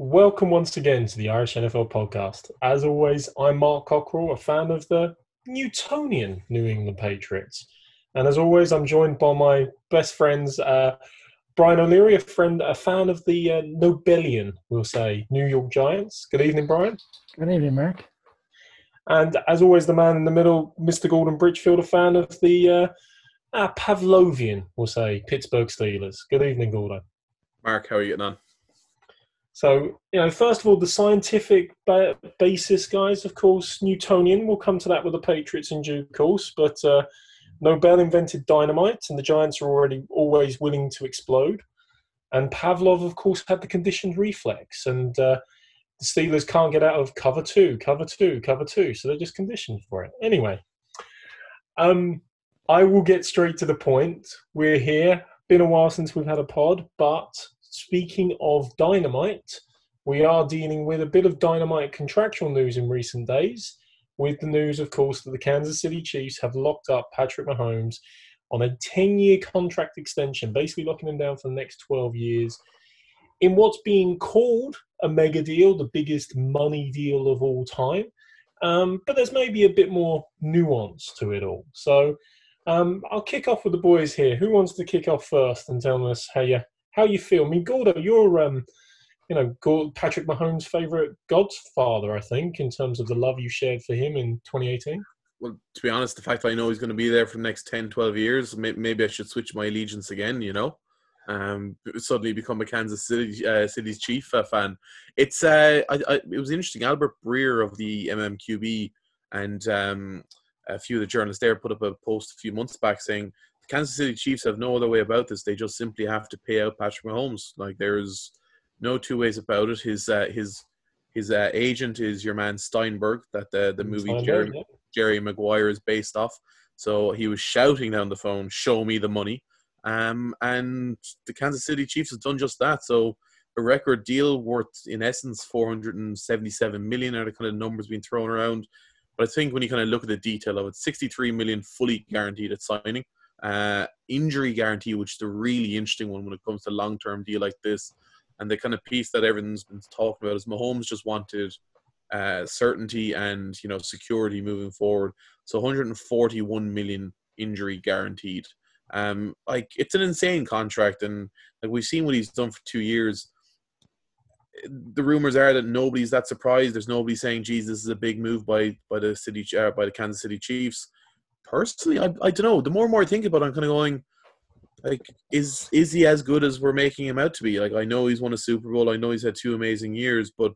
Welcome once again to the Irish NFL podcast. As always, I'm Mark Cockrell, a fan of the Newtonian New England Patriots. And as always, I'm joined by my best friends, uh, Brian O'Leary, a friend, a fan of the uh, Nobelian, we'll say, New York Giants. Good evening, Brian. Good evening, Mark. And as always, the man in the middle, Mr. Gordon Bridgefield, a fan of the uh, uh, Pavlovian, we'll say, Pittsburgh Steelers. Good evening, Gordon. Mark, how are you getting on? So, you know, first of all, the scientific basis, guys, of course, Newtonian. We'll come to that with the Patriots in due course. But uh, Nobel invented dynamite, and the Giants are already always willing to explode. And Pavlov, of course, had the conditioned reflex. And uh, the Steelers can't get out of cover two, cover two, cover two. So they're just conditioned for it. Anyway, um, I will get straight to the point. We're here. Been a while since we've had a pod, but speaking of dynamite, we are dealing with a bit of dynamite contractual news in recent days, with the news, of course, that the Kansas City Chiefs have locked up Patrick Mahomes on a 10 year contract extension, basically locking him down for the next 12 years in what's being called a mega deal, the biggest money deal of all time. Um, but there's maybe a bit more nuance to it all. So um, I'll kick off with the boys here. Who wants to kick off first and tell us how you how you feel? I mean, Gordo, you're um, you know, Patrick Mahomes' favorite godfather, I think, in terms of the love you shared for him in 2018. Well, to be honest, the fact I know he's going to be there for the next 10, 12 years, maybe I should switch my allegiance again, you know? Um, suddenly become a Kansas City uh, City's chief uh, fan. It's uh, I, I, it was interesting. Albert Breer of the MMQB and um, a few of the journalists there put up a post a few months back saying Kansas City Chiefs have no other way about this. They just simply have to pay out Patrick Mahomes. Like there's no two ways about it. His uh, his his uh, agent is your man Steinberg, that the the movie Steinberg, Jerry, yeah. Jerry Maguire is based off. So he was shouting down the phone, "Show me the money!" Um, and the Kansas City Chiefs have done just that. So a record deal worth, in essence, 477 million are the kind of numbers being thrown around. But I think when you kind of look at the detail of it, 63 million fully guaranteed at signing uh, injury guarantee, which is a really interesting one when it comes to long term deal like this. And the kind of piece that everyone's been talking about is Mahomes just wanted uh, certainty and you know security moving forward. So 141 million injury guaranteed. Um, like it's an insane contract, and like we've seen what he's done for two years. The rumors are that nobody's that surprised. There's nobody saying, "Geez, this is a big move by by the city uh, by the Kansas City Chiefs." Personally, I, I don't know. The more and more I think about it, I'm kind of going, like, is is he as good as we're making him out to be? Like, I know he's won a Super Bowl. I know he's had two amazing years, but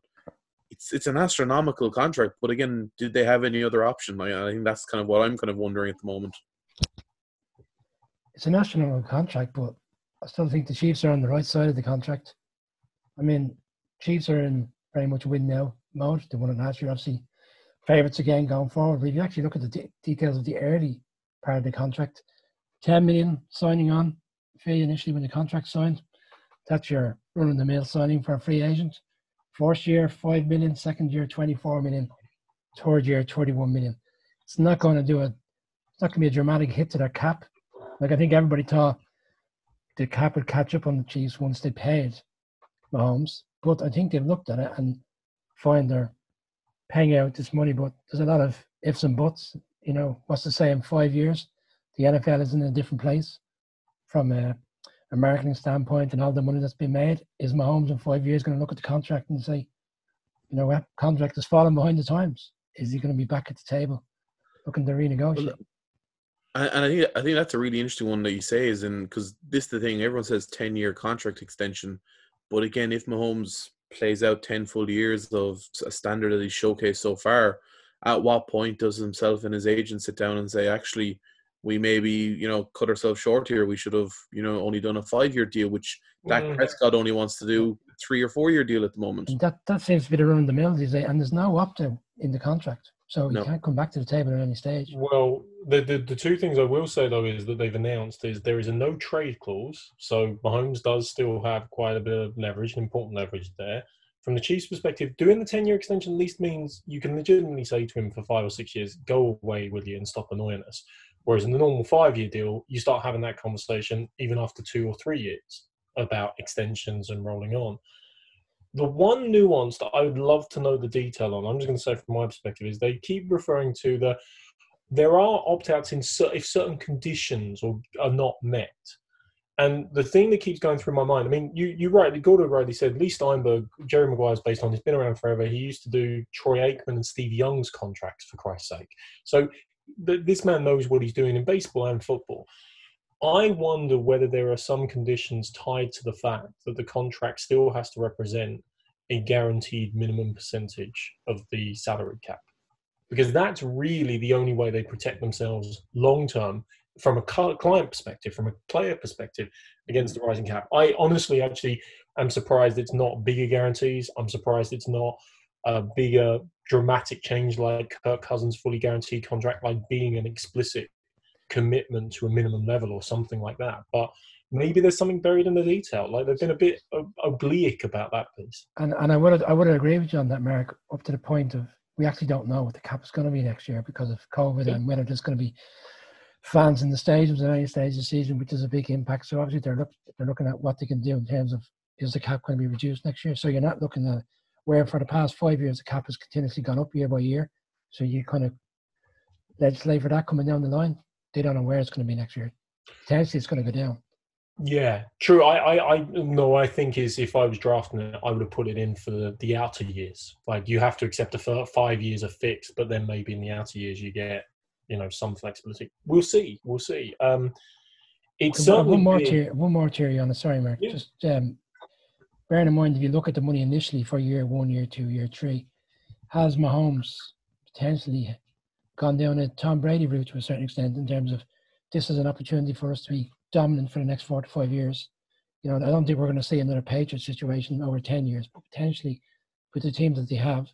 it's it's an astronomical contract. But again, did they have any other option? I, I think that's kind of what I'm kind of wondering at the moment. It's an astronomical contract, but I still think the Chiefs are on the right side of the contract. I mean, Chiefs are in very much win now mode. They won it last year, obviously favourites again going forward. If you actually look at the de- details of the early part of the contract, 10 million signing on fee initially when the contract signed. That's your run of the mill signing for a free agent. First year, 5 million. Second year, 24 million. Third year, 31 million. It's not going to do a, it's not going to be a dramatic hit to their cap. Like I think everybody thought the cap would catch up on the Chiefs once they paid Mahomes. But I think they've looked at it and find paying out this money, but there's a lot of ifs and buts. You know, what's to say in five years, the NFL is in a different place from a, a marketing standpoint and all the money that's been made. Is Mahomes in five years going to look at the contract and say, you know what, contract is falling behind the times? Is he going to be back at the table looking to renegotiate? Well, and I think I think that's a really interesting one that you say is in because this is the thing everyone says ten year contract extension, but again if Mahomes plays out 10 full years of a standard that he's showcased so far, at what point does himself and his agent sit down and say, actually, we maybe, you know, cut ourselves short here. We should have, you know, only done a five year deal, which Dak mm. Prescott only wants to do three or four year deal at the moment. That that seems to be the run of the mill these days, and there's no opt out in the contract. So no. can't come back to the table at any stage. Well, the, the the two things I will say though is that they've announced is there is a no trade clause, so Mahomes does still have quite a bit of leverage, an important leverage there. From the Chiefs' perspective, doing the ten year extension at least means you can legitimately say to him for five or six years, "Go away with you and stop annoying us." Whereas in the normal five year deal, you start having that conversation even after two or three years about extensions and rolling on. The one nuance that I would love to know the detail on, I'm just going to say from my perspective, is they keep referring to the there are opt outs in if certain conditions or are not met. And the thing that keeps going through my mind, I mean, you you rightly, Gordo rightly said, Leigh Steinberg, Jerry Maguire's based on, he's been around forever. He used to do Troy Aikman and Steve Young's contracts, for Christ's sake. So th- this man knows what he's doing in baseball and football. I wonder whether there are some conditions tied to the fact that the contract still has to represent a guaranteed minimum percentage of the salary cap. Because that's really the only way they protect themselves long term from a client perspective, from a player perspective, against the rising cap. I honestly actually am surprised it's not bigger guarantees. I'm surprised it's not a bigger dramatic change like Kirk Cousins' fully guaranteed contract, like being an explicit commitment to a minimum level or something like that. But maybe there's something buried in the detail. Like they've been a bit oblique about that piece. And and I would I would agree with you on that, Merrick, up to the point of we actually don't know what the cap is going to be next year because of COVID yeah. and whether there's going to be fans in the stadiums at any stage of the season, which is a big impact. So obviously they're look, they're looking at what they can do in terms of is the cap going to be reduced next year. So you're not looking at where for the past five years the cap has continuously gone up year by year. So you kind of legislate for that coming down the line. They don't know where it's going to be next year. Potentially it's going to go down. Yeah, true. I, I, I no, I think is if I was drafting it, I would have put it in for the, outer years. Like you have to accept a five years of fix, but then maybe in the outer years you get you know some flexibility. We'll see. We'll see. Um, it's one, one more tier, one more theory on the sorry, Mark. Yeah. Just um, bearing in mind if you look at the money initially for year one, year two, year three, has Mahomes potentially gone down a Tom Brady route to a certain extent in terms of this is an opportunity for us to be dominant for the next four to five years. You know, I don't think we're going to see another Patriots situation over ten years, but potentially with the teams that they have,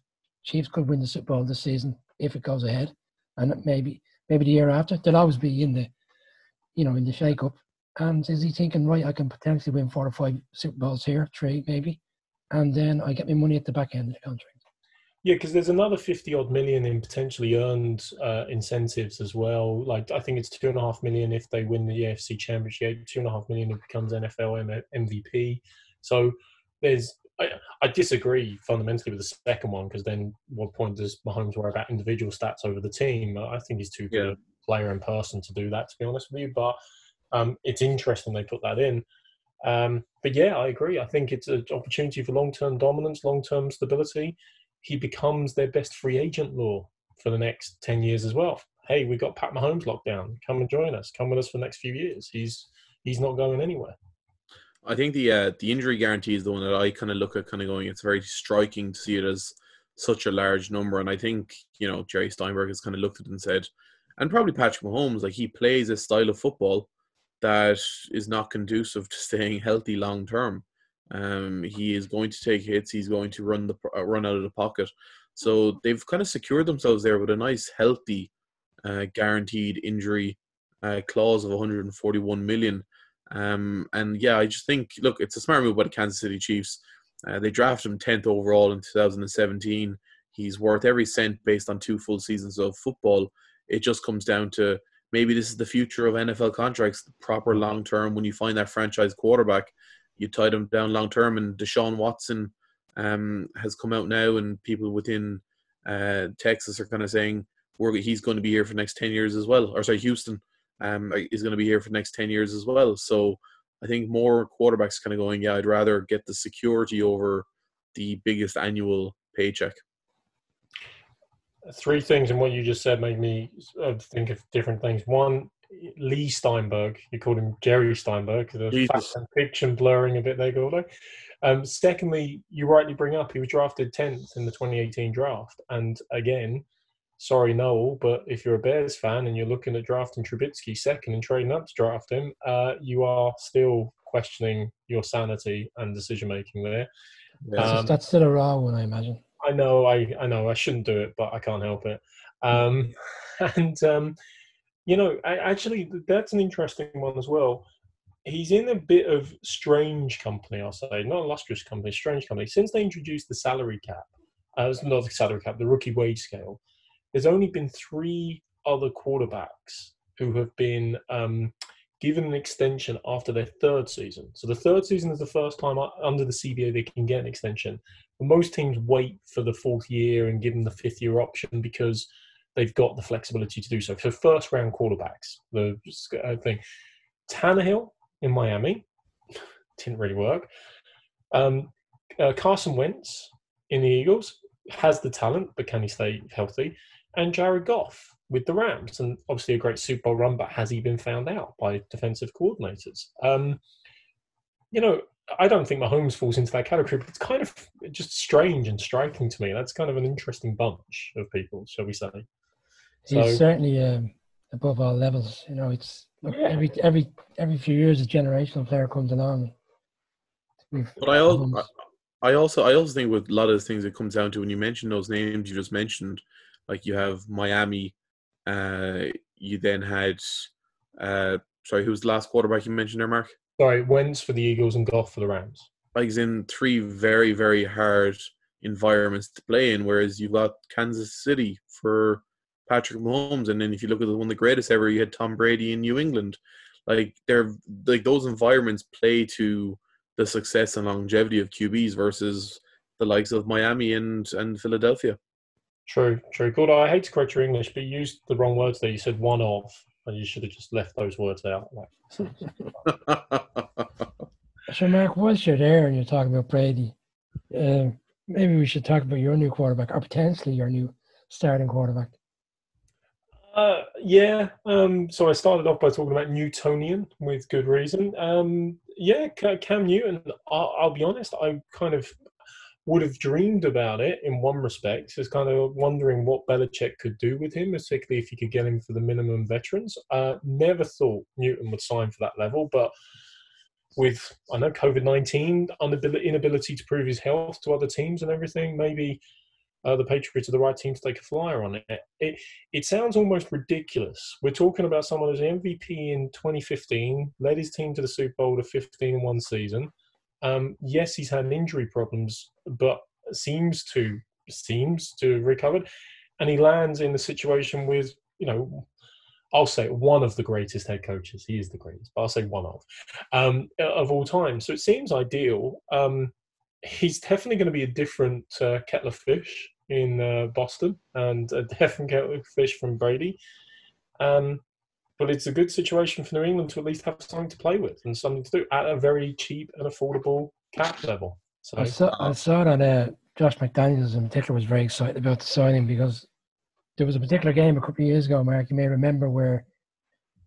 Chiefs could win the Super Bowl this season if it goes ahead and maybe maybe the year after. They'll always be in the, you know, in the shake-up. And is he thinking, right, I can potentially win four or five Super Bowls here, three maybe, and then I get my money at the back end of the contract. Yeah, because there's another 50 odd million in potentially earned uh, incentives as well. Like, I think it's two and a half million if they win the AFC Championship, two and a half million if it becomes NFL MVP. So there's I, I disagree fundamentally with the second one because then what point does Mahomes worry about individual stats over the team? I think he's too good yeah. a player in person to do that, to be honest with you. But um, it's interesting they put that in. Um, but yeah, I agree. I think it's an opportunity for long term dominance, long term stability. He becomes their best free agent law for the next 10 years as well. Hey, we've got Pat Mahomes locked down. Come and join us. Come with us for the next few years. He's he's not going anywhere. I think the uh, the injury guarantee is the one that I kind of look at, kind of going. It's very striking to see it as such a large number, and I think you know Jerry Steinberg has kind of looked at it and said, and probably Patrick Mahomes, like he plays a style of football that is not conducive to staying healthy long term. Um, he is going to take hits. He's going to run the uh, run out of the pocket. So they've kind of secured themselves there with a nice, healthy, uh, guaranteed injury uh, clause of 141 million. Um, and yeah, I just think, look, it's a smart move by the Kansas City Chiefs. Uh, they drafted him 10th overall in 2017. He's worth every cent based on two full seasons of football. It just comes down to maybe this is the future of NFL contracts, the proper long term. When you find that franchise quarterback, you tie them down long term. And Deshaun Watson um, has come out now, and people within uh, Texas are kind of saying he's going to be here for the next 10 years as well. Or sorry, Houston um, is going to be here for the next 10 years as well. So I think more quarterbacks kind of going, yeah, I'd rather get the security over the biggest annual paycheck. Three things in what you just said made me uh, think of different things. One, Leigh Steinberg, you called him Jerry Steinberg, the fact and fiction blurring a bit there, Gordo. Um, secondly, you rightly bring up he was drafted 10th in the 2018 draft. And again, sorry, Noel, but if you're a Bears fan and you're looking at drafting Trubisky second and trading up to draft him, uh, you are still questioning your sanity and decision making there. Um, that's still a raw one, I imagine. I know, I, I know, I shouldn't do it, but I can't help it. Um, and um, you know, actually, that's an interesting one as well. He's in a bit of strange company, I'll say, not illustrious company, strange company. Since they introduced the salary cap, uh, not the salary cap, the rookie wage scale, there's only been three other quarterbacks who have been um, given an extension after their third season. So the third season is the first time under the CBA they can get an extension. But most teams wait for the fourth year and give them the fifth year option because they've got the flexibility to do so. So first round quarterbacks, the uh, thing. Tannehill in Miami didn't really work. Um, uh, Carson Wentz in the Eagles has the talent, but can he stay healthy? And Jared Goff with the Rams, and obviously a great Super Bowl run, but has he been found out by defensive coordinators? Um, you know, I don't think Mahomes falls into that category, but it's kind of just strange and striking to me. That's kind of an interesting bunch of people, shall we say? He's certainly um, above all levels. You know, it's yeah. every every every few years a generational player comes along. But I also, I also, I also think with a lot of the things it comes down to when you mention those names you just mentioned, like you have Miami, uh, you then had, uh, sorry, who was the last quarterback you mentioned there, Mark? Sorry, Wentz for the Eagles and Goff for the Rams. Like he's in three very, very hard environments to play in, whereas you've got Kansas City for Patrick Mahomes, and then if you look at the, one of the greatest ever, you had Tom Brady in New England. Like they're like those environments play to the success and longevity of QBs versus the likes of Miami and and Philadelphia. True, true. Good. I hate to correct your English, but you used the wrong words there. You said one of, and you should have just left those words out. so, Mark, once you're there and you're talking about Brady, uh, maybe we should talk about your new quarterback, or potentially your new starting quarterback. Uh, yeah. Um, so I started off by talking about Newtonian with good reason. Um, yeah, Cam Newton. I'll, I'll, be honest. I kind of would have dreamed about it in one respect, is kind of wondering what Belichick could do with him, particularly if he could get him for the minimum veterans. Uh, never thought Newton would sign for that level, but with I know COVID nineteen, inability to prove his health to other teams and everything, maybe uh, the Patriots are the right team to take a flyer on it. It it sounds almost ridiculous. We're talking about someone who's MVP in 2015, led his team to the Super Bowl to 15 in one season. Um, yes, he's had injury problems, but seems to seems to have recovered, and he lands in the situation with you know. I'll say one of the greatest head coaches. He is the greatest, but I'll say one of um, of all time. So it seems ideal. Um, he's definitely going to be a different uh, kettle of fish in uh, Boston and a different kettle of fish from Brady. Um, but it's a good situation for New England to at least have something to play with and something to do at a very cheap and affordable cap level. So I saw, I saw that uh, Josh McDaniels in particular was very excited about the signing because there was a particular game a couple of years ago, Mark, you may remember, where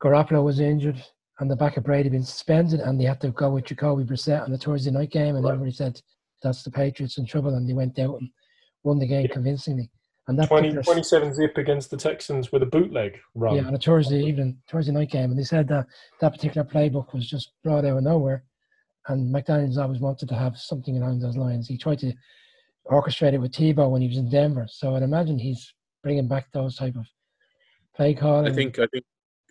Garoppolo was injured and the back of Brady had been suspended and they had to go with Jacoby Brissett on the Thursday night game and right. everybody said that's the Patriots in trouble, and they went out and won the game yeah. convincingly. And that 20, 27 zip against the Texans with a bootleg run. Yeah, on a Thursday evening, Thursday night game, and they said that that particular playbook was just brought out of nowhere. And McDaniels always wanted to have something along those lines. He tried to orchestrate it with Tebow when he was in Denver. So I'd imagine he's bringing back those type of play calling. I think I think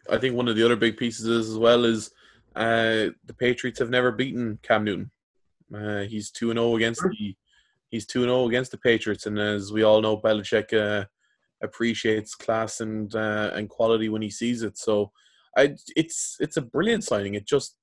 I think one of the other big pieces is as well is uh, the Patriots have never beaten Cam Newton. Uh, he's two and zero oh against the he's two and zero oh against the Patriots, and as we all know, Belichick uh, appreciates class and uh, and quality when he sees it. So, I it's it's a brilliant signing. It just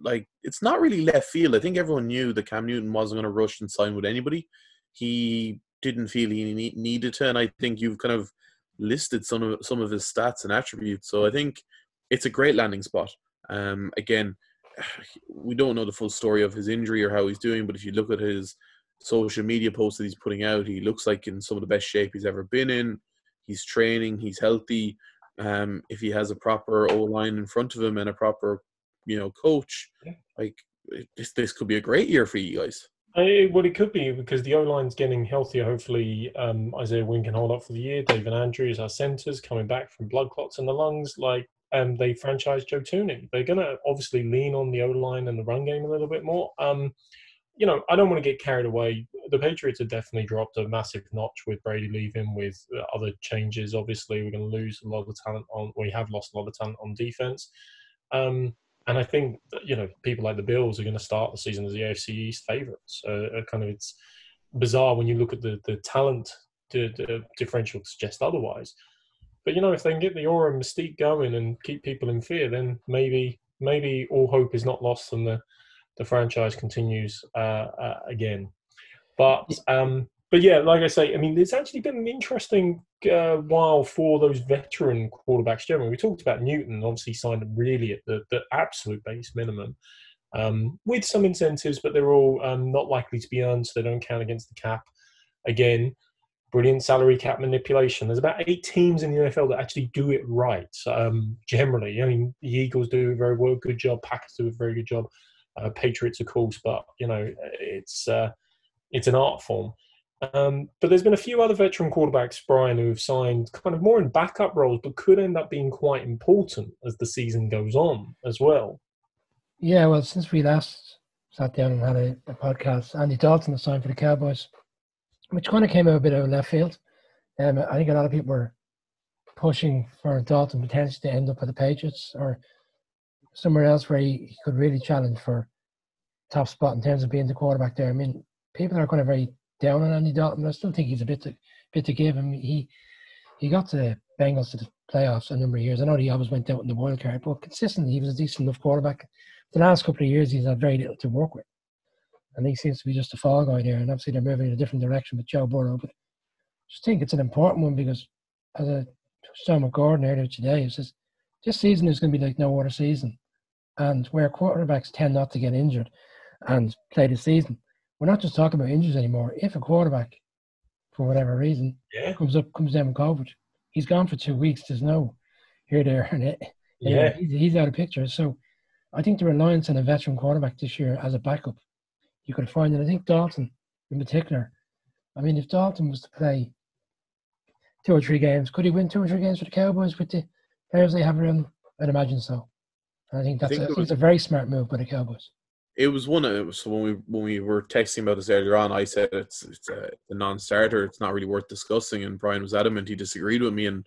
like it's not really left field. I think everyone knew that Cam Newton wasn't going to rush and sign with anybody. He didn't feel he needed to, and I think you've kind of listed some of some of his stats and attributes. So I think it's a great landing spot. Um, again, we don't know the full story of his injury or how he's doing, but if you look at his social media posts that he's putting out, he looks like in some of the best shape he's ever been in. He's training, he's healthy. Um, if he has a proper O line in front of him and a proper, you know, coach, like this, this could be a great year for you guys. I, well, it could be because the O line's getting healthier. Hopefully, um, Isaiah Wynn can hold up for the year. David Andrews, our centers, coming back from blood clots in the lungs. Like um, they franchise Joe Thuney. They're going to obviously lean on the O line and the run game a little bit more. Um, you know, I don't want to get carried away. The Patriots have definitely dropped a massive notch with Brady leaving, with uh, other changes. Obviously, we're going to lose a lot of talent on. We have lost a lot of talent on defense. Um, and I think you know people like the Bills are going to start the season as the AFC East favourites. Uh, kind of it's bizarre when you look at the the talent the, the differential suggest otherwise. But you know, if they can get the aura and mystique going and keep people in fear, then maybe maybe all hope is not lost and the the franchise continues uh, uh, again. But um, but yeah, like I say, I mean, it's actually been an interesting uh, while for those veteran quarterbacks. Generally, we talked about Newton, obviously signed really at the, the absolute base minimum, um, with some incentives, but they're all um, not likely to be earned, so they don't count against the cap. Again, brilliant salary cap manipulation. There's about eight teams in the NFL that actually do it right. Um, generally, I mean, the Eagles do a very well, good job. Packers do a very good job. Uh, Patriots, of course, but you know, it's uh, it's an art form. Um, but there's been a few other veteran quarterbacks, Brian, who have signed kind of more in backup roles, but could end up being quite important as the season goes on as well. Yeah, well, since we last sat down and had a, a podcast, Andy Dalton has signed for the Cowboys, which kind of came out a bit out of left field. Um, I think a lot of people were pushing for Dalton potentially to end up at the Patriots or somewhere else where he, he could really challenge for top spot in terms of being the quarterback there. I mean, people are kind of very down on Andy Dalton. I still think he's a bit to bit to give him. He he got the Bengals to the playoffs a number of years. I know he always went out in the wild card, but consistently he was a decent enough quarterback. The last couple of years he's had very little to work with. And he seems to be just a fall guy there. And obviously they're moving in a different direction with Joe Burrow. But I just think it's an important one because as a Sean McGordon earlier today, he says this season is going to be like no other season. And where quarterbacks tend not to get injured and play the season, we're not just talking about injuries anymore. If a quarterback, for whatever reason, yeah. comes up, comes down with COVID, he's gone for two weeks. There's no here, there, and it. Yeah, he's, he's out of picture. So I think the reliance on a veteran quarterback this year as a backup, you could find, and I think Dalton in particular. I mean, if Dalton was to play two or three games, could he win two or three games for the Cowboys with the players they have around? I'd imagine so. And I think that's I think a, was, a very smart move by the Cowboys it was one of so when we when we were texting about this earlier on, I said it's it's a, a, non-starter. It's not really worth discussing. And Brian was adamant. He disagreed with me, and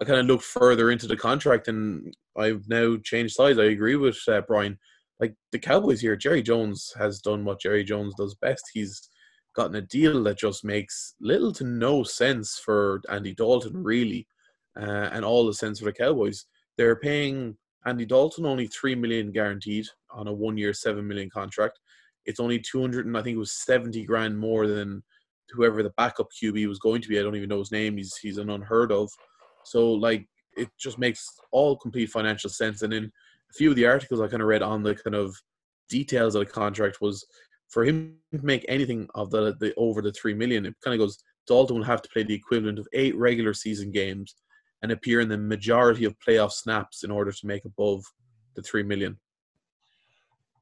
I kind of looked further into the contract, and I've now changed sides. I agree with uh, Brian. Like the Cowboys here, Jerry Jones has done what Jerry Jones does best. He's gotten a deal that just makes little to no sense for Andy Dalton, really, uh, and all the sense for the Cowboys. They're paying Andy Dalton only three million guaranteed on a one-year, seven million contract. It's only two hundred and I think it was seventy grand more than whoever the backup QB was going to be. I don't even know his name. He's he's an unheard of. So like it just makes all complete financial sense. And a few of the articles I kind of read on the kind of details of the contract was for him to make anything of the, the over the three million, it kind of goes Dalton will have to play the equivalent of eight regular season games and appear in the majority of playoff snaps in order to make above the three million.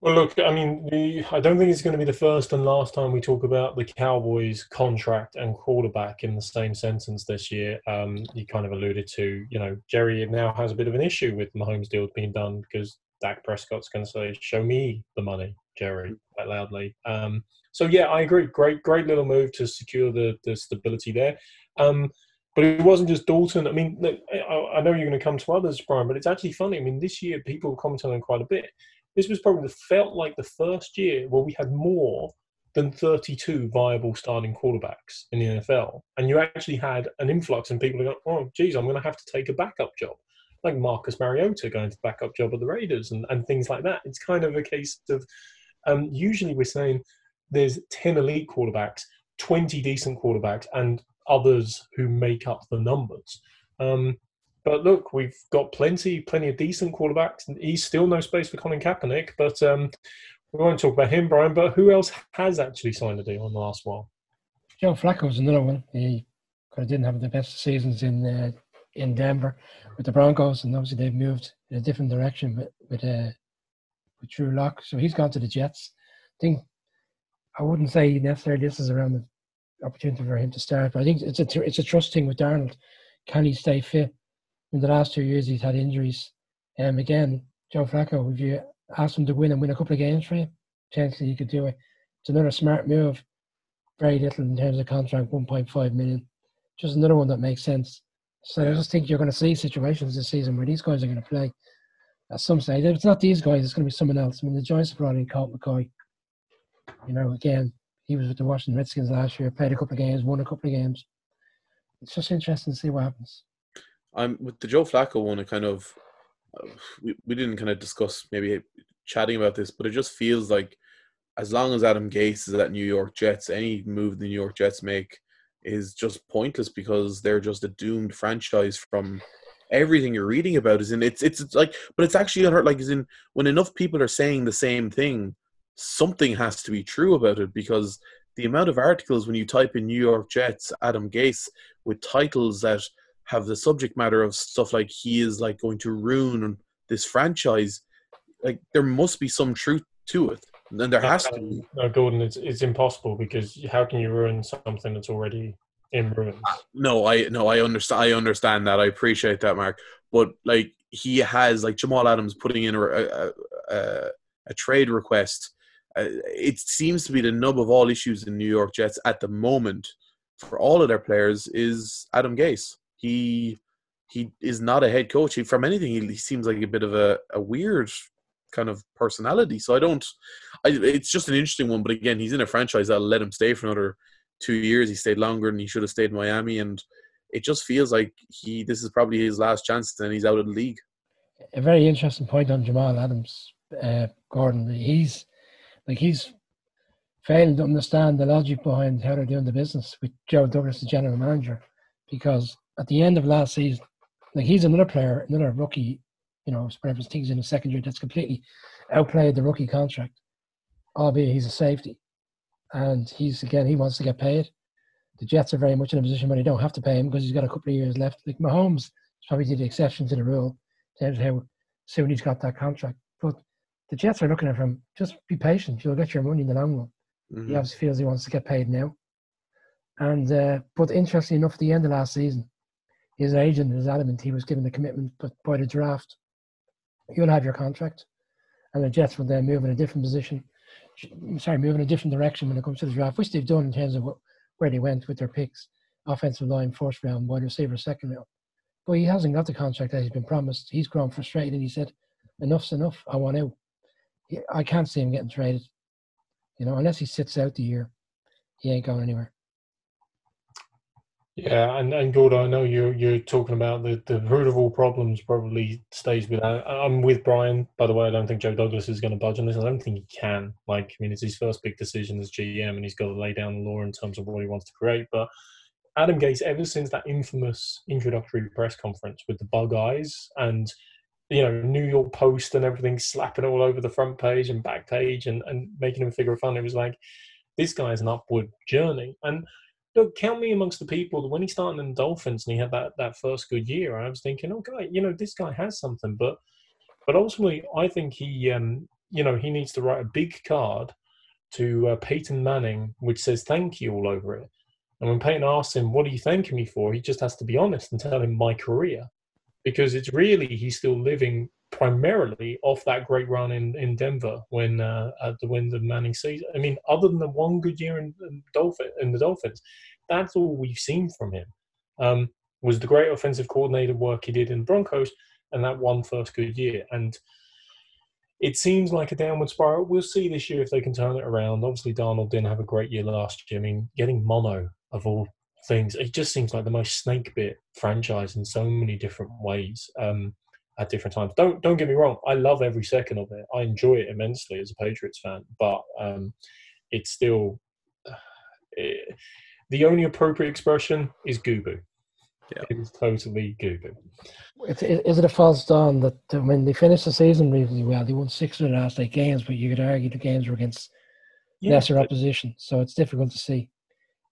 Well, look, I mean, the, I don't think it's going to be the first and last time we talk about the Cowboys' contract and quarterback in the same sentence this year. Um, you kind of alluded to, you know, Jerry now has a bit of an issue with Mahomes' deal being done because Dak Prescott's going to say, "Show me the money, Jerry," quite loudly. Um, so yeah, I agree. Great, great little move to secure the the stability there. Um, but it wasn't just Dalton. I mean, I know you're going to come to others, Brian, but it's actually funny. I mean, this year people commented on quite a bit. This was probably felt like the first year where we had more than 32 viable starting quarterbacks in the NFL, and you actually had an influx and people going, "Oh, geez, I'm going to have to take a backup job." Like Marcus Mariota going to the backup job at the Raiders and, and things like that. It's kind of a case of um, usually we're saying there's 10 elite quarterbacks, 20 decent quarterbacks, and others who make up the numbers. Um, but look, we've got plenty, plenty of decent quarterbacks. He's still no space for Colin Kaepernick, but um, we won't talk about him, Brian. But who else has actually signed a deal in the last while? Joe Flacco was another one. He kind of didn't have the best seasons in uh, in Denver with the Broncos, and obviously they've moved in a different direction with with, uh, with Drew Lock. So he's gone to the Jets. I think I wouldn't say necessarily this is around the opportunity for him to start. But I think it's a it's a trust thing with Darnold. Can he stay fit? In the last two years, he's had injuries. And um, again, Joe Flacco, if you ask him to win and win a couple of games for you, potentially he could do it. It's another smart move. Very little in terms of contract, 1.5 million. Just another one that makes sense. So I just think you're going to see situations this season where these guys are going to play at some stage. If it's not these guys, it's going to be someone else. I mean, the Giants brought in Colt McCoy. You know, again, he was with the Washington Redskins last year, played a couple of games, won a couple of games. It's just interesting to see what happens. I'm with the Joe Flacco one. It kind of we, we didn't kind of discuss maybe chatting about this, but it just feels like as long as Adam Gase is at New York Jets, any move the New York Jets make is just pointless because they're just a doomed franchise from everything you're reading about is in it's it's, like but it's actually unheard like is in when enough people are saying the same thing something has to be true about it because the amount of articles when you type in New York Jets Adam Gase with titles that have the subject matter of stuff like he is like going to ruin this franchise like there must be some truth to it and there has to be. No gordon it's, it's impossible because how can you ruin something that's already in ruins? No i no i understand i understand that. I appreciate that mark. But like he has like jamal adams putting in a, a, a, a trade request. Uh, it seems to be the nub of all issues in new york jets at the moment for all of their players is adam gase he he is not a head coach. He, from anything, he, he seems like a bit of a, a weird kind of personality. So I don't. I, it's just an interesting one. But again, he's in a franchise that'll let him stay for another two years. He stayed longer than he should have stayed in Miami, and it just feels like he. This is probably his last chance, and he's out of the league. A very interesting point on Jamal Adams, uh, Gordon. He's like he's failing to understand the logic behind how they're doing the business with Joe Douglas, the general manager, because at the end of last season, like he's another player, another rookie, you know, whatever things in the second year that's completely outplayed the rookie contract, albeit he's a safety. And he's again, he wants to get paid. The Jets are very much in a position where they don't have to pay him because he's got a couple of years left. Like Mahomes is probably the exception to the rule in how soon he's got that contract. But the Jets are looking at him, just be patient. You'll get your money in the long run. Mm-hmm. He obviously feels he wants to get paid now. And uh, but interestingly enough, at the end of last season, his agent is adamant he was given the commitment, but by the draft, you'll have your contract, and the Jets will then move in a different position. Sorry, move in a different direction when it comes to the draft, which they've done in terms of what, where they went with their picks, offensive line first round, wide receiver second round. But he hasn't got the contract that he's been promised. He's grown frustrated, and he said, "Enough's enough. I want out. I can't see him getting traded. You know, unless he sits out the year, he ain't going anywhere." Yeah, and, and Gordon, I know you're you're talking about the, the root of all problems probably stays with. Uh, I'm with Brian. By the way, I don't think Joe Douglas is going to budge on this. I don't think he can. Like, I mean, it's his first big decision as GM, and he's got to lay down the law in terms of what he wants to create. But Adam Gase, ever since that infamous introductory press conference with the bug eyes and you know New York Post and everything slapping all over the front page and back page and, and making him figure of fun, it was like this guy's an upward journey. And look, count me amongst the people when he started in Dolphins and he had that, that first good year, I was thinking, okay, you know, this guy has something. But but ultimately, I think he, um, you know, he needs to write a big card to uh, Peyton Manning, which says thank you all over it. And when Peyton asks him, what are you thanking me for? He just has to be honest and tell him my career. Because it's really, he's still living primarily off that great run in, in Denver when uh, at the end of Manning season. I mean, other than the one good year in, in, Dolphin, in the Dolphins, that's all we've seen from him. Um, was the great offensive coordinator work he did in Broncos and that one first good year. And it seems like a downward spiral. We'll see this year if they can turn it around. Obviously, Darnold didn't have a great year last year. I mean, getting mono of all things, it just seems like the most snake bit franchise in so many different ways. Um, at different times. Don't don't get me wrong. I love every second of it. I enjoy it immensely as a Patriots fan, but um, it's still it, eh, the only appropriate expression is goo goo. Yeah. It is totally goo goo. Is it a false dawn that when they finished the season reasonably well, they won six of the last eight games, but you could argue the games were against yeah, lesser opposition, so it's difficult to see.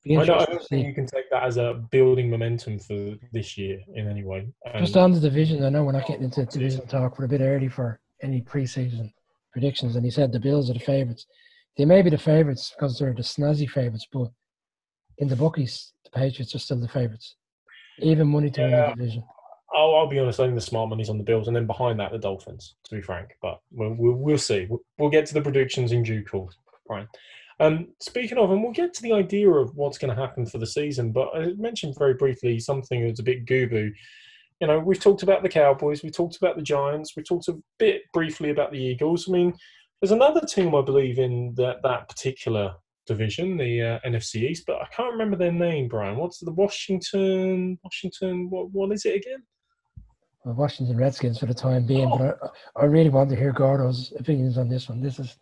I don't, think you can take that as a building momentum for this year in any way. Just on the division, I know we're not getting into oh, division talk. We're a bit early for any preseason predictions, and he said the Bills are the favourites. They may be the favourites because they're the snazzy favourites, but in the bookies, the Patriots are still the favourites. Even money to yeah. win the division. I'll, I'll, be honest. I think the smart money's on the Bills, and then behind that, the Dolphins. To be frank, but we'll, we'll, we'll see. We'll, we'll, get to the predictions in due course, Brian. Um, speaking of, and we'll get to the idea of what's going to happen for the season, but I mentioned very briefly something that's a bit goo You know, we've talked about the Cowboys, we talked about the Giants, we talked a bit briefly about the Eagles. I mean, there's another team I believe in that that particular division, the uh, NFC East, but I can't remember their name. Brian, what's the Washington? Washington? What? What is it again? of Washington Redskins for the time being. But I, I really want to hear Gordo's opinions on this one. This is,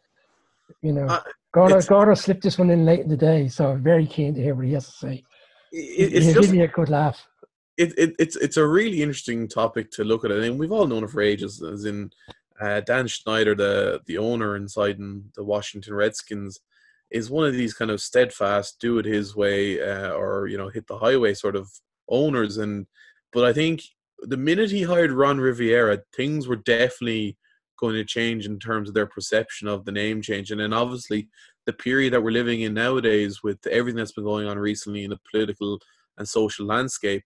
you know, Uh, Gordo, Gordo slipped this one in late in the day, so I'm very keen to hear what he has to say. It, it's just give me a good laugh. it, it, it's it's a really interesting topic to look at. I mean, we've all known it for ages. As in, uh, Dan Snyder, the the owner inside in the Washington Redskins, is one of these kind of steadfast, do it his way, uh, or you know, hit the highway sort of owners. And but I think the minute he hired Ron Rivera, things were definitely going to change in terms of their perception of the name change. And then obviously the period that we're living in nowadays, with everything that's been going on recently in the political and social landscape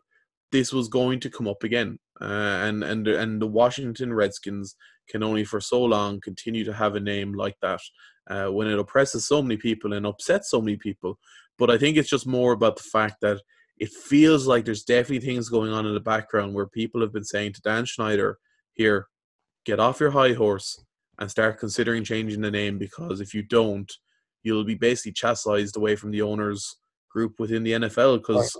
this was going to come up again, uh, and and and the Washington Redskins can only for so long continue to have a name like that uh, when it oppresses so many people and upsets so many people. But I think it's just more about the fact that it feels like there's definitely things going on in the background where people have been saying to Dan Snyder, "Here, get off your high horse and start considering changing the name because if you don't, you'll be basically chastised away from the owners." Group within the NFL because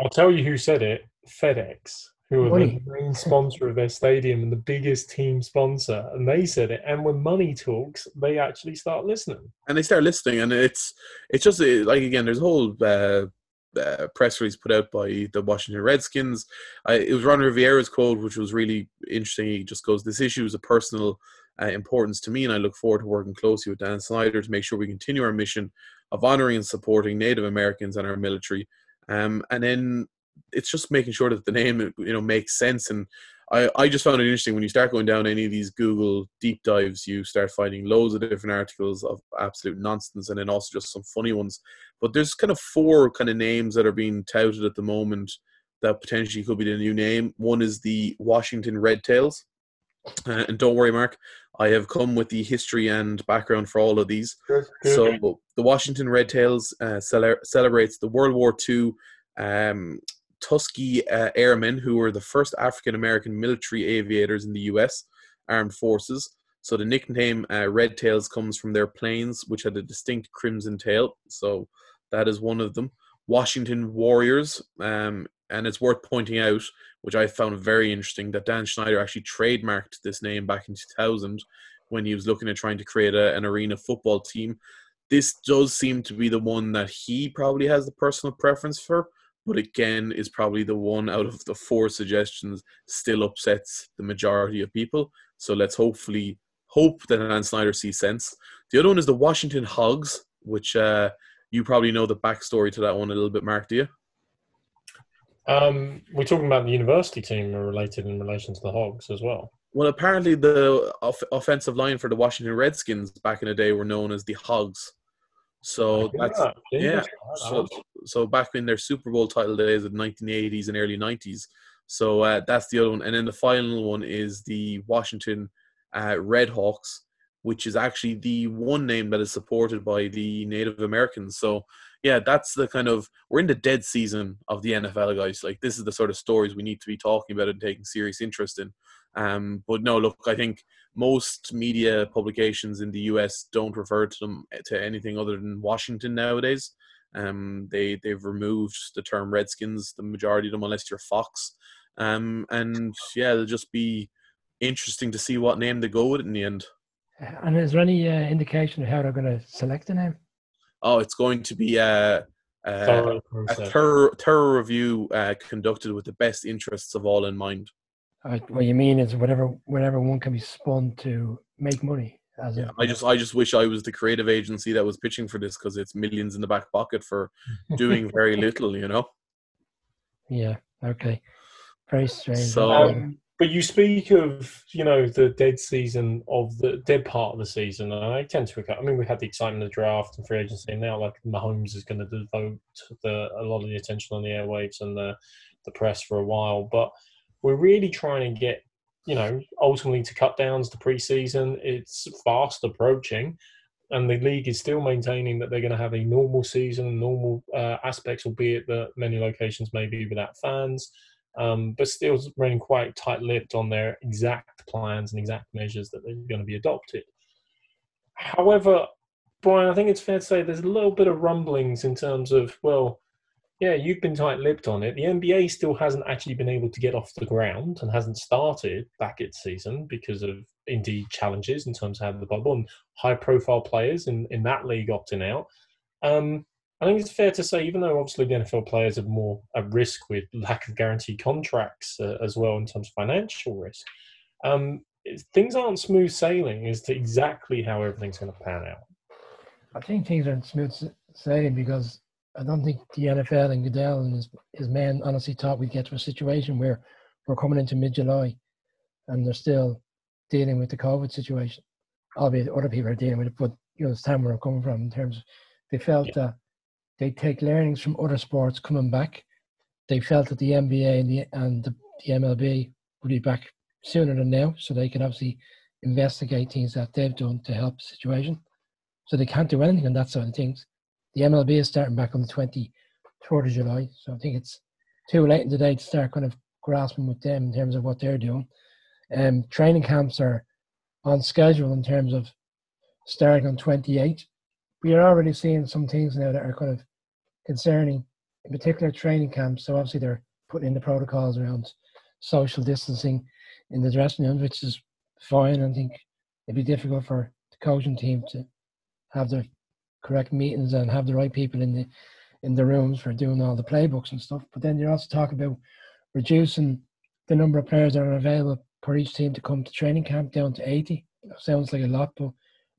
I'll tell you who said it FedEx, who are Money. the main sponsor of their stadium and the biggest team sponsor. And they said it. And when money talks, they actually start listening. and they start listening, and it's it's just uh, like again, there's a whole uh, uh, press release put out by the Washington Redskins. I, it was Ron Rivera's quote, which was really interesting. He just goes, "This issue is a personal uh, importance to me, and I look forward to working closely with Dan Snyder to make sure we continue our mission of honoring and supporting Native Americans and our military." Um, and then it's just making sure that the name you know makes sense and I, I just found it interesting when you start going down any of these Google deep dives, you start finding loads of different articles of absolute nonsense and then also just some funny ones. But there's kind of four kind of names that are being touted at the moment that potentially could be the new name. One is the Washington Red Tails. Uh, and don't worry, Mark, I have come with the history and background for all of these. So the Washington Red Tails uh, cele- celebrates the World War II um, Tuskegee uh, Airmen, who were the first African American military aviators in the U.S. Armed Forces. So the nickname uh, Red Tails comes from their planes, which had a distinct crimson tail. So that is one of them. Washington Warriors, um, and it's worth pointing out, which I found very interesting, that Dan Snyder actually trademarked this name back in 2000 when he was looking at trying to create a, an arena football team. This does seem to be the one that he probably has the personal preference for, but again, is probably the one out of the four suggestions still upsets the majority of people. So let's hopefully hope that Dan Snyder sees sense. The other one is the Washington Hogs, which uh, you probably know the backstory to that one a little bit, Mark, do you? Um, we're talking about the university team are related in relation to the Hogs as well. Well, apparently the off- offensive line for the Washington Redskins back in the day were known as the Hogs. So that's yeah. So, so back in their Super Bowl title days of the 1980s and early 90s. So uh, that's the other one. And then the final one is the Washington uh, Red Hawks, which is actually the one name that is supported by the Native Americans. So yeah, that's the kind of we're in the dead season of the NFL, guys. Like this is the sort of stories we need to be talking about and taking serious interest in. Um, but no, look, I think most media publications in the US don't refer to them to anything other than Washington nowadays. Um, they they've removed the term Redskins, the majority of them, unless you're Fox. Um, and yeah, it'll just be interesting to see what name they go with in the end. And is there any uh, indication of how they're going to select the name? Oh, it's going to be a, a, Thorough a thorough, thorough review uh, conducted with the best interests of all in mind. Uh, what you mean is whatever whatever one can be spun to make money. As Yeah, in, I just I just wish I was the creative agency that was pitching for this because it's millions in the back pocket for doing very little, you know. yeah, okay, very strange. So- Um, but you speak of, you know, the dead season of the dead part of the season, and I tend to. I mean, we had the excitement of the draft and free agency, and now like Mahomes is going to devote the, a lot of the attention on the airwaves and the the press for a while. But we're really trying to get, you know, ultimately to cut downs the preseason. It's fast approaching, and the league is still maintaining that they're going to have a normal season, normal uh, aspects, albeit that many locations may be without fans um, but still running quite tight-lipped on their exact plans and exact measures that they're going to be adopted. However, Brian, I think it's fair to say there's a little bit of rumblings in terms of well, yeah, you've been tight-lipped on it. The NBA still hasn't actually been able to get off the ground and hasn't started back its season because of indeed challenges in terms of the bubble and high-profile players in, in that league opting out. Um, I think it's fair to say, even though obviously the NFL players are more at risk with lack of guaranteed contracts uh, as well in terms of financial risk, um, things aren't smooth sailing as to exactly how everything's going to pan out. I think things aren't smooth sailing because I don't think the NFL and Goodell and his, his men honestly thought we'd get to a situation where we're coming into mid July and they're still dealing with the COVID situation. Albeit other people are dealing with it, but you understand where I'm coming from in terms of they felt yeah. that they take learnings from other sports coming back. They felt that the NBA and the and the, the MLB would be back sooner than now, so they can obviously investigate things that they've done to help the situation. So they can't do anything on that side of things. The MLB is starting back on the 23rd of July, so I think it's too late in the day to start kind of grasping with them in terms of what they're doing. Um, training camps are on schedule in terms of starting on 28. We are already seeing some things now that are kind of concerning, in particular training camps. So obviously they're putting in the protocols around social distancing in the dressing room, which is fine. I think it'd be difficult for the coaching team to have the correct meetings and have the right people in the in the rooms for doing all the playbooks and stuff. But then you also talk about reducing the number of players that are available per each team to come to training camp down to 80. sounds like a lot, but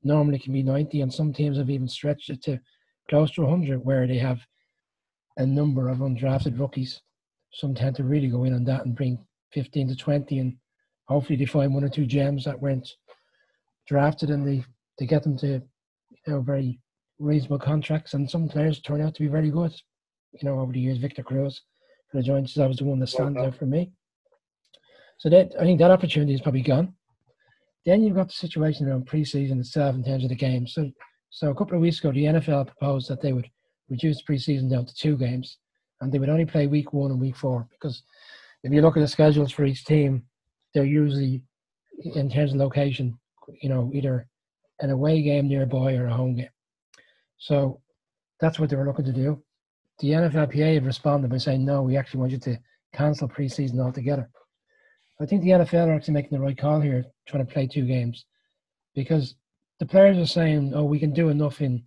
normally it can be 90, and some teams have even stretched it to close to 100, where they have a number of undrafted rookies. Some tend to really go in on that and bring 15 to 20, and hopefully they find one or two gems that weren't drafted and they, they get them to you know very reasonable contracts, and some players turn out to be very good. You know, over the years, Victor Cruz for the Giants that was the one that stands out for me. So that I think that opportunity is probably gone. Then you've got the situation around preseason itself in terms of the games. So, so a couple of weeks ago, the NFL proposed that they would reduce preseason down to two games, and they would only play week one and week four because if you look at the schedules for each team, they're usually in terms of location, you know, either an away game nearby or a home game. So that's what they were looking to do. The NFLPA have responded by saying, no, we actually want you to cancel preseason altogether. I think the NFL are actually making the right call here, trying to play two games, because the players are saying, oh, we can do enough in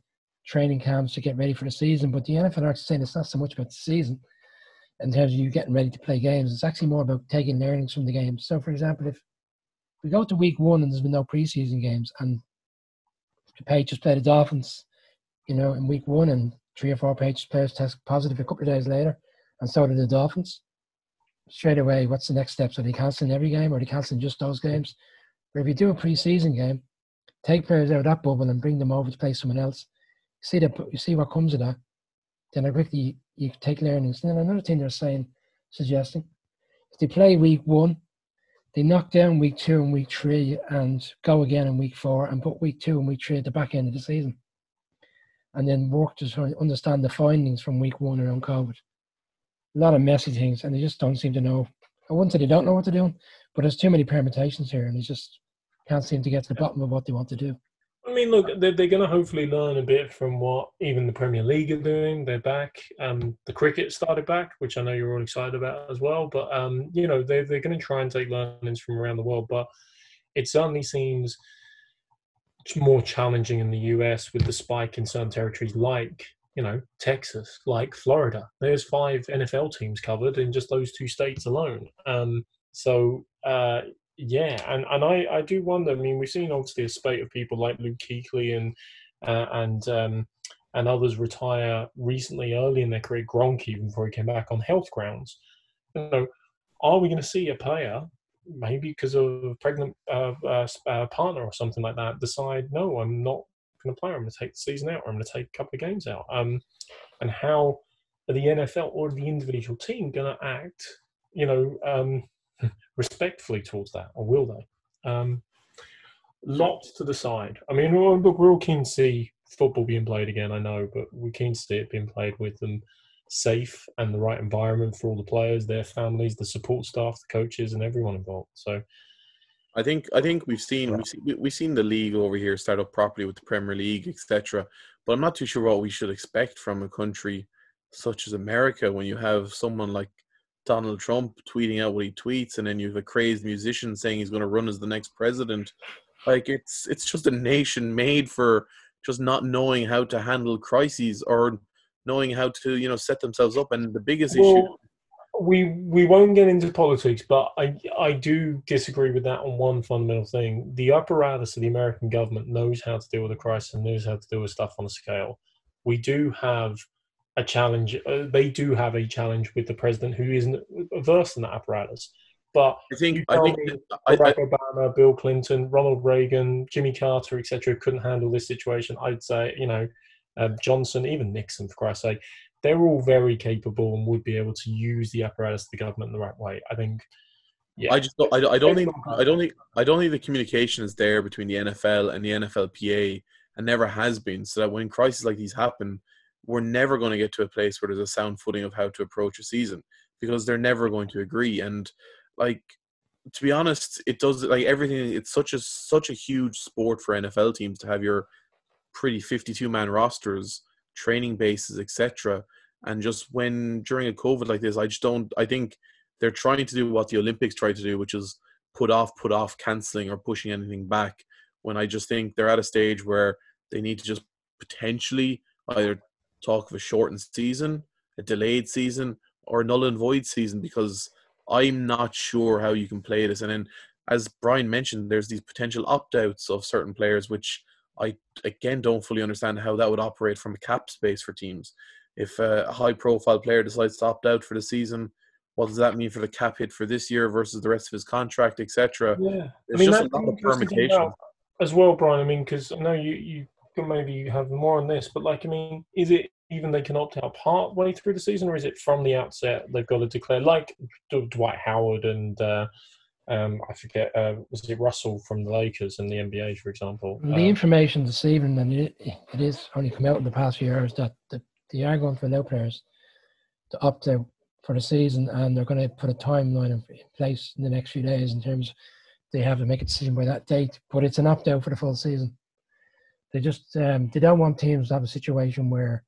training camps to get ready for the season, but the NFL are saying it's not so much about the season in terms of you getting ready to play games. It's actually more about taking learnings from the games. So, for example, if we go to week one and there's been no preseason games, and the Patriots play the Dolphins you know, in week one, and three or four players test positive a couple of days later, and so did the Dolphins. Straight away, what's the next step? So they cancelling every game, or they cancelling just those games? But if you do a preseason game, take players out of that bubble and bring them over to play someone else. You see that you see what comes of that. Then I quickly you take learnings. And then another thing they're saying, suggesting, if they play week one, they knock down week two and week three and go again in week four and put week two and week three at the back end of the season and then work to try and understand the findings from week one around COVID. A lot of messy things, and they just don't seem to know. I wouldn't say they don't know what they're doing, but there's too many permutations here, and they just can't seem to get to the bottom of what they want to do. I mean, look, they're, they're going to hopefully learn a bit from what even the Premier League are doing. They're back. Um, the cricket started back, which I know you're all excited about as well. But um, you know, they're they're going to try and take learnings from around the world. But it certainly seems more challenging in the US with the spike in certain territories like you know Texas, like Florida. There's five NFL teams covered in just those two states alone. Um, so uh, yeah, and and I I do wonder. I mean, we've seen obviously a spate of people like Luke Kuechly and uh, and um, and others retire recently, early in their career. Gronk even before he came back on health grounds. You know, are we going to see a player maybe because of a pregnant uh, uh, partner or something like that, decide no, I'm not going to play. I'm going to take the season out, or I'm going to take a couple of games out. Um, and how are the NFL or the individual team going to act? You know, um, respectfully towards that, or will they? Um, lots to decide. I mean, look, we're all keen to see football being played again. I know, but we're keen to see it being played with them safe and the right environment for all the players, their families, the support staff, the coaches, and everyone involved. So, I think I think we've seen we've seen, we've seen the league over here start up properly with the Premier League, etc. But I'm not too sure what we should expect from a country such as America, when you have someone like Donald Trump tweeting out what he tweets, and then you have a crazed musician saying he's going to run as the next president. Like it's it's just a nation made for just not knowing how to handle crises or knowing how to you know set themselves up. And the biggest well, issue we we won't get into politics, but I I do disagree with that on one fundamental thing. The apparatus of the American government knows how to deal with a crisis and knows how to deal with stuff on a scale. We do have a challenge. Uh, they do have a challenge with the president who isn't versed in that apparatus. But I think I think Barack I, Obama, Bill Clinton, Ronald Reagan, Jimmy Carter, etc., couldn't handle this situation. I'd say you know um, Johnson, even Nixon, for Christ's sake, they're all very capable and would be able to use the apparatus of the government in the right way. I think. Yeah. I just don't, I, I don't think I don't think I don't think the communication is there between the NFL and the NFLPA and never has been. So that when crises like these happen, we're never going to get to a place where there's a sound footing of how to approach a season because they're never going to agree. And like to be honest, it does like everything. It's such a such a huge sport for NFL teams to have your pretty 52 man rosters, training bases, etc. And just when during a COVID like this, I just don't. I think they're trying to do what the Olympics tried to do, which is put off, put off, canceling or pushing anything back. When I just think they're at a stage where they need to just potentially either talk of a shortened season, a delayed season, or a null and void season because I'm not sure how you can play this. And then, as Brian mentioned, there's these potential opt outs of certain players, which I again don't fully understand how that would operate from a cap space for teams. If a high profile player decides to opt out for the season, what does that mean for the cap hit for this year versus the rest of his contract, etc.? Yeah, I mean, just a lot of permutation. As well, Brian. I mean, because I know you you can maybe have more on this, but like, I mean, is it even they can opt out part way through the season, or is it from the outset they've got to declare, like Dwight Howard and uh, um, I forget, uh, was it Russell from the Lakers and the NBA, for example? The um, information this evening, and it, it is only come out in the past few hours, that the, they are going to allow players to opt out for the season, and they're going to put a timeline in place in the next few days in terms they have to make a decision by that date. But it's an opt out for the full season. They just um, they don't want teams to have a situation where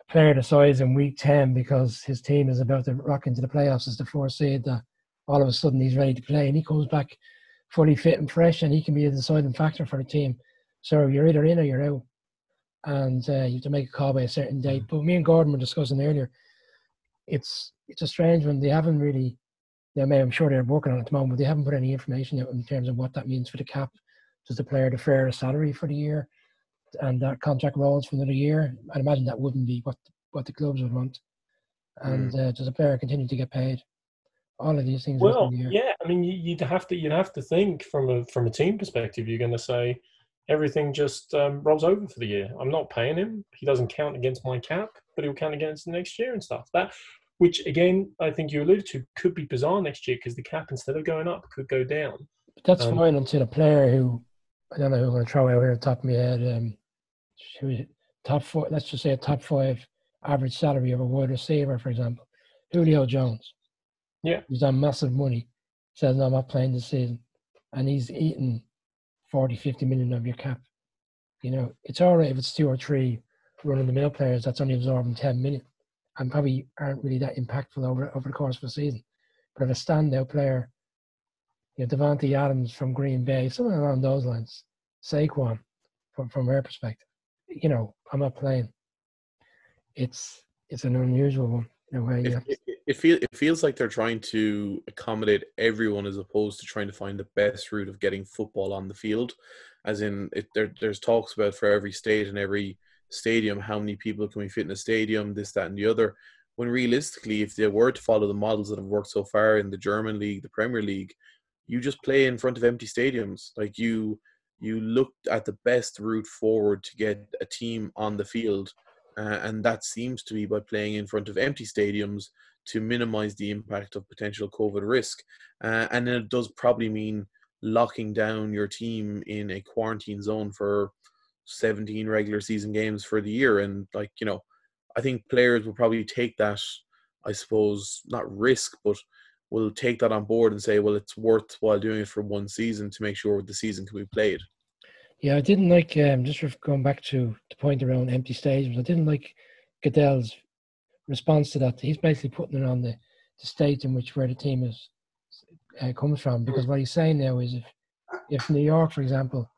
a player decides in week ten because his team is about to rock into the playoffs as the fourth seed that all of a sudden he's ready to play and he comes back fully fit and fresh and he can be a deciding factor for the team. So you're either in or you're out. And uh, you have to make a call by a certain date. But me and Gordon were discussing earlier, it's it's a strange one. They haven't really, they may, I'm sure they're working on it at the moment, but they haven't put any information out in terms of what that means for the cap. Does the player defer a salary for the year and that contract rolls for another year? I'd imagine that wouldn't be what what the clubs would want. And mm. uh, does the player continue to get paid? All of these things. Well, yeah, I mean, you'd have to you'd have to think from a from a team perspective. You're going to say everything just um, rolls over for the year. I'm not paying him. He doesn't count against my cap, but he'll count against the next year and stuff. That, which again, I think you alluded to, could be bizarre next year because the cap instead of going up could go down. But that's um, fine until a player who I don't know who I'm going to throw out here at the top of my head. Um, top four. Let's just say a top five average salary of a wide receiver, for example, Julio Jones. Yeah. He's on massive money. Says, no, I'm not playing this season. And he's eating 40, 50 million of your cap. You know, it's all right if it's two or three run of the mill players that's only absorbing 10 million and probably aren't really that impactful over, over the course of a season. But if a standout player, you know, Davante Adams from Green Bay, something along those lines, Saquon, from, from her perspective, you know, I'm not playing. It's it's an unusual one in a way. It, yeah. It feels it feels like they're trying to accommodate everyone as opposed to trying to find the best route of getting football on the field. As in, it, there, there's talks about for every state and every stadium how many people can we fit in a stadium, this, that, and the other. When realistically, if they were to follow the models that have worked so far in the German league, the Premier League, you just play in front of empty stadiums. Like you, you looked at the best route forward to get a team on the field, uh, and that seems to be by playing in front of empty stadiums to minimize the impact of potential COVID risk. Uh, and it does probably mean locking down your team in a quarantine zone for 17 regular season games for the year. And, like, you know, I think players will probably take that, I suppose, not risk, but will take that on board and say, well, it's worthwhile doing it for one season to make sure the season can be played. Yeah, I didn't like, um, just going back to the point around empty stadiums, I didn't like Goodell's response to that. He's basically putting it on the, the state in which where the team is uh, comes from. Because what he's saying now is if if New York, for example,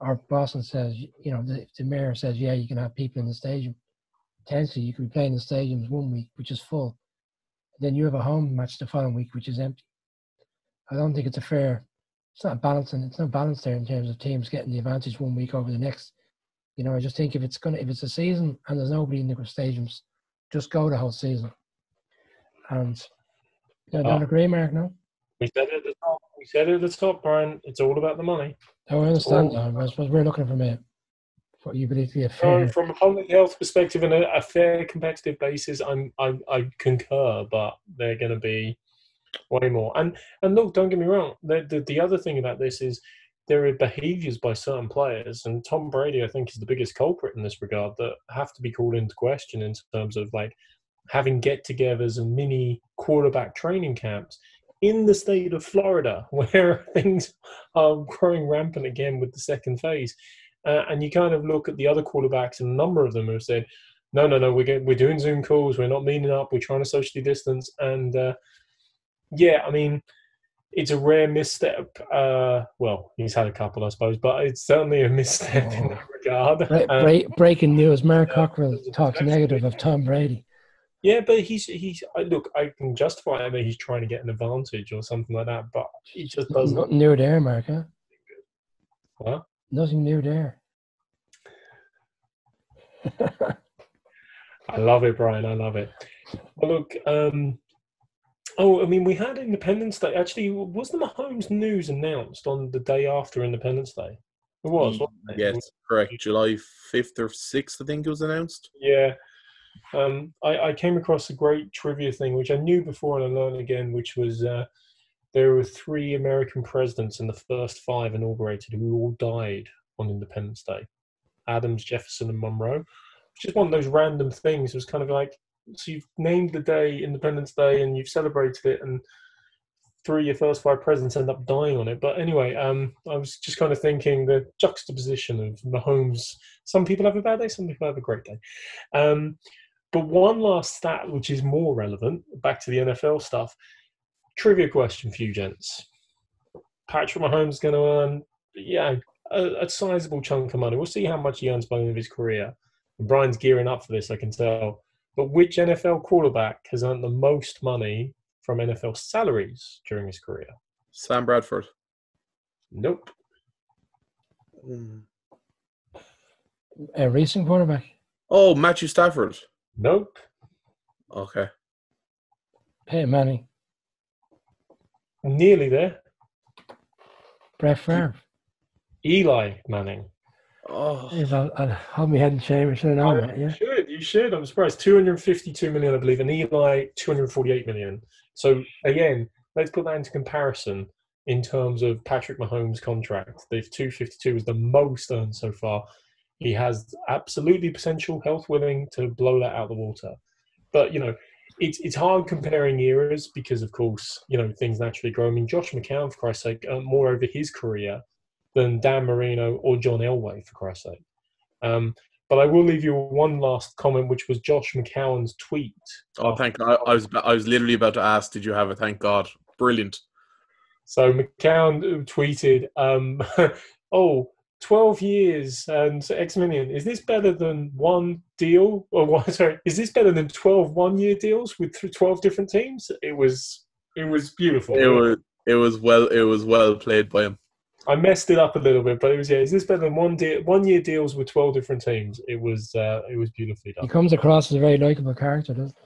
or Boston says, you know, the, the mayor says, yeah, you can have people in the stadium. Potentially, you could be playing in the stadiums one week, which is full. Then you have a home match the following week, which is empty. I don't think it's a fair. It's not balancing. It's not balanced there in terms of teams getting the advantage one week over the next. You know, I just think if it's gonna if it's a season and there's nobody in the stadiums, just go the whole season. And yeah, oh. don't Oh. agree, Mark? No. We said it at the top. We said it at the top, Brian. It's all about the money. Oh, I understand Oh. that. I suppose we're looking from a what you believe to be a So fair. from a public health perspective and a, a fair competitive basis, I'm I, I concur, but they're going to be way more. And and look, don't get me wrong. The, the the other thing about this is there are behaviours by certain players, and Tom Brady, I think, is the biggest culprit in this regard that have to be called into question in terms of like having get-togethers and mini quarterback training camps in the state of Florida, where things are growing rampant again with the second phase. Uh, and you kind of look at the other quarterbacks, and a number of them have said, "No, no, no, we're we're doing Zoom calls. We're not meeting up. We're trying to socially distance." And uh, yeah, I mean, it's a rare misstep. Uh, well, he's had a couple, I suppose, but it's certainly a misstep in that regard. Bre- Um, bre- breaking news: Mark yeah, Cockrell it's talks negative of. Tom Brady. yeah, but he's he's I, look. I can justify it that he's trying to get an advantage or something like that, but he just doesn't. Nothing new there, Mark. Huh? What? Nothing new there. I love it, Brian. I love it. Well, look. Um, oh, I mean, we had Independence Day. Actually, was the Mahomes news announced on the day after Independence Day? It was. wasn't it? Yes, correct. July 5th or 6th, I think it was announced. Yeah. Um, I, I came across a great trivia thing, which I knew before and I learned again, which was uh, there were three American presidents in the first five inaugurated who all died on Independence Day Adams, Jefferson, and Monroe. Just one of those random things. It was kind of like, so you've named the day Independence Day and you've celebrated it, and three your first five presidents end up dying on it. But anyway, um, I was just kind of thinking the juxtaposition of Mahomes. Some people have a bad day, some people have a great day. Um, but one last stat, which is more relevant, back to the NFL stuff. Trivia question for you, gents. Patrick Mahomes is going to earn, yeah, a, a sizable chunk of money. We'll see how much he earns by the end of his career. And Brian's gearing up for this, I can tell. But which NFL quarterback has earned the most money from NFL salaries during his career? Sam Bradford. Nope. Mm. A recent quarterback, Oh, Matthew Stafford. Nope. Okay. Peyton Manning, Nearly there. Brett Favre. Eli Manning. Oh, I'll, I'll hold my head in shame. I should have that. You Yeah. should. You should. I'm surprised. 252 million, I believe, and Eli 248 million. So again, let's put that into comparison in terms of Patrick Mahomes' contract. The 252 is the most earned so far. He has absolutely potential, health willing, to blow that out of the water. But you know, it's it's hard comparing eras because, of course, you know things naturally grow. I mean, Josh McCown, for Christ's sake, earned more over his career than Dan Marino or John Elway, for Christ's sake. Um, but I will leave you one last comment, which was Josh McCown's tweet. oh thank God. I, I was I was literally about to ask, did you have it? Thank God. Brilliant. So McCown tweeted, um, "Oh, 12 years and X million. Is this better than one deal? Or what? Sorry, is this better than 12 one-year deals with 12 different teams? It was, it was beautiful. It was it was well it was well played by him. I messed it up a little bit, but it was yeah. Is this better than one deal, one-year deals with 12 different teams? It was, uh, it was beautifully done. He comes across as a very likable character, doesn't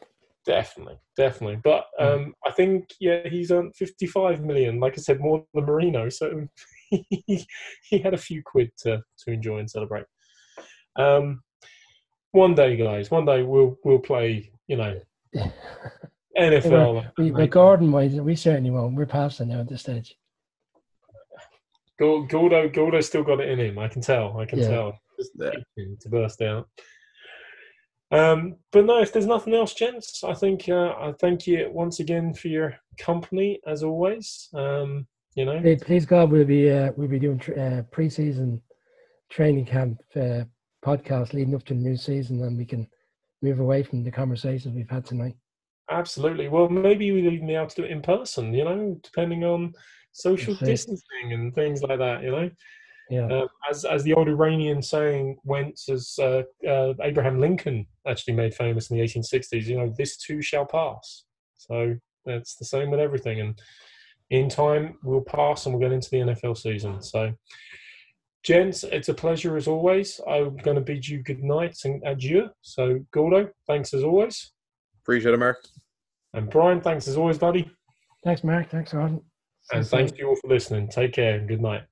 Definitely, definitely. But um, I think yeah, he's on fifty-five million. Like I said, more than Marino. So he, he had a few quid to to enjoy and celebrate. Um, one day, guys, one day we'll we'll play. You know, he? NFL. we, but Gordon, we certainly won't. We're passing now at this stage. Gor- Gordo, Gordo's still got it in him. I can tell. I can Yeah. tell. Just Yeah. to burst out. Um, but no, if there's nothing else, gents, I think uh, I thank you once again for your company as always. Um, you know, Hey, please God, we'll be uh, we'll be doing tr- uh, preseason training camp uh, podcast leading up to the new season, and we can move away from the conversations we've had tonight. Absolutely. Well, maybe we'd even be able to do it in person, you know, depending on social distancing and things like that, you know. Yeah, Uh, as, as the old Iranian saying went, as uh, uh, Abraham Lincoln actually made famous in the 1860s, you know, this too shall pass. So that's the same with everything. And in time, we'll pass and we'll get into the NFL season. So, gents, it's a pleasure as always. I'm going to bid you good night and adieu. So, Gordo, thanks as always. Appreciate it, Mark. And Brian, thanks as always, buddy. thanks, Mark. Thanks, Gordon. And thanks to you all for listening. Take care and good night.